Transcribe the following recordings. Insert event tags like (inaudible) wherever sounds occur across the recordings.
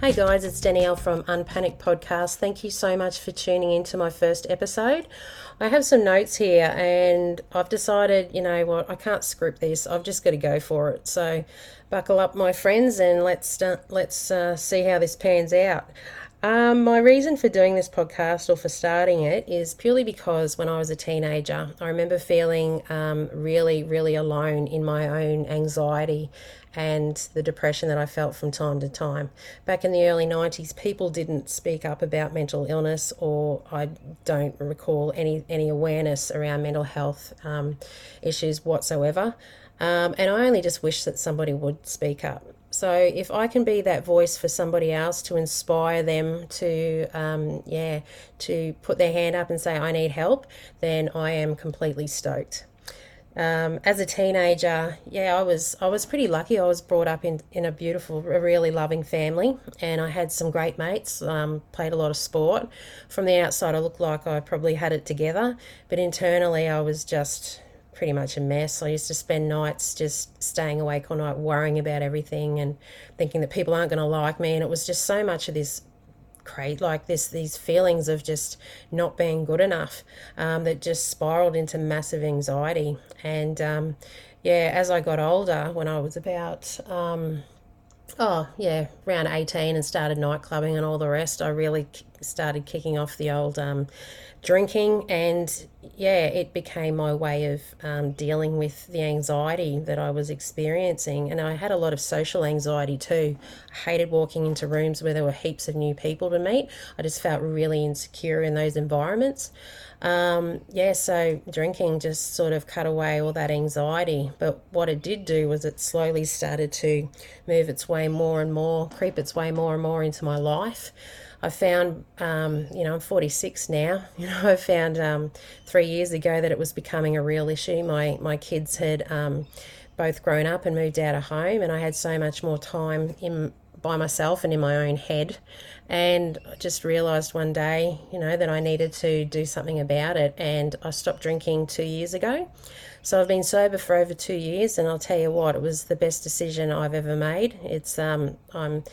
Hey guys, it's Danielle from Unpanic Podcast. Thank you so much for tuning in to my first episode. I have some notes here and I've decided, you know what, I can't script this. I've just got to go for it. So buckle up, my friends, and let's let's uh, see how this pans out. Um, my reason for doing this podcast or for starting it is purely because when I was a teenager, I remember feeling um, really, really alone in my own anxiety and the depression that I felt from time to time. Back in the early 90s, people didn't speak up about mental illness, or I don't recall any, any awareness around mental health um, issues whatsoever. Um, and I only just wish that somebody would speak up. So if I can be that voice for somebody else to inspire them to, um, yeah, to put their hand up and say I need help, then I am completely stoked. Um, as a teenager, yeah, I was I was pretty lucky. I was brought up in, in a beautiful, a really loving family, and I had some great mates. Um, played a lot of sport. From the outside, I looked like I probably had it together, but internally, I was just pretty much a mess. I used to spend nights just staying awake all night, worrying about everything and thinking that people aren't going to like me. And it was just so much of this crate like this these feelings of just not being good enough um, that just spiraled into massive anxiety and um, yeah as i got older when i was about um, oh yeah around 18 and started night clubbing and all the rest i really started kicking off the old um, drinking and yeah it became my way of um, dealing with the anxiety that i was experiencing. And i had a lot of social anxiety too. I hated walking into rooms where there were heaps of new people to meet. I just felt really insecure in those environments. Um, yeah so drinking just sort of cut away all that anxiety. But what it did do was it slowly started to move its way more and more creep its way more and more into my life I found, um, you know, I'm 46 now. (laughs) You know, I found um, three years ago that it was becoming a real issue. My my kids had um, both grown up and moved out of home, and I had so much more time in by myself and in my own head. And I just realised one day, you know, that I needed to do something about it. And I stopped drinking two years ago. So I've been sober for over two years, and I'll tell you what, it was the best decision I've ever made. It's um, I'm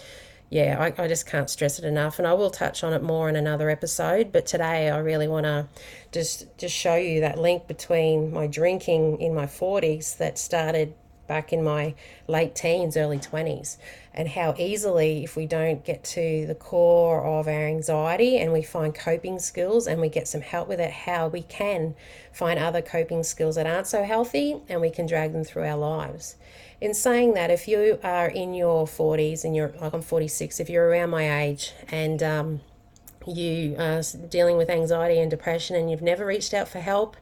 yeah, I, I, just can't stress it enough. And I will touch on it more in another episode. But today I really want to just just show you that link between my drinking in my 40s that started back in my late teens, early 20s, and how easily, if we don't get to the core of our anxiety and we find coping skills and we get some help with it, how we can find other coping skills that aren't so healthy and we can drag them through our lives. In saying that, if you are in your 40s and you're like I'm 46, if you're around my age and um, you are dealing with anxiety and depression and you've never reached out for help,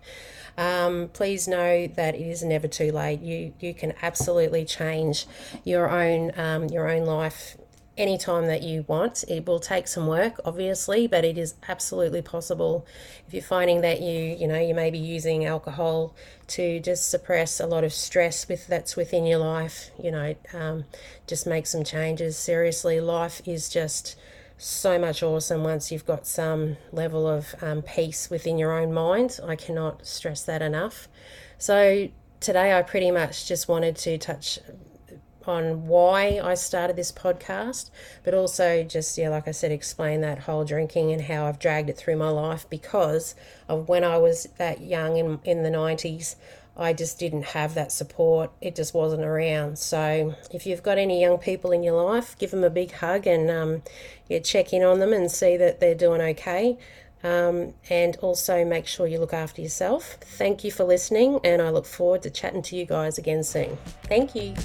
um, please know that it is never too late. You you can absolutely change your own um, your own life anytime that you want. It will take some work, obviously, but it is absolutely possible. If you're finding that you, you know, you may be using alcohol to just suppress a lot of stress with that's within your life, you know, um, just make some changes. Seriously, life is just so much awesome once you've got some level of um, peace within your own mind. I cannot stress that enough. So today I pretty much just wanted to touch on why I started this podcast, but also just, yeah, like I said, explain that whole drinking and how I've dragged it through my life because of when I was that young in, in the 90s. I just didn't have that support. It just wasn't around. So, if you've got any young people in your life, give them a big hug and um, yeah, check in on them and see that they're doing okay. Um, and also make sure you look after yourself. Thank you for listening, and I look forward to chatting to you guys again soon. Thank you.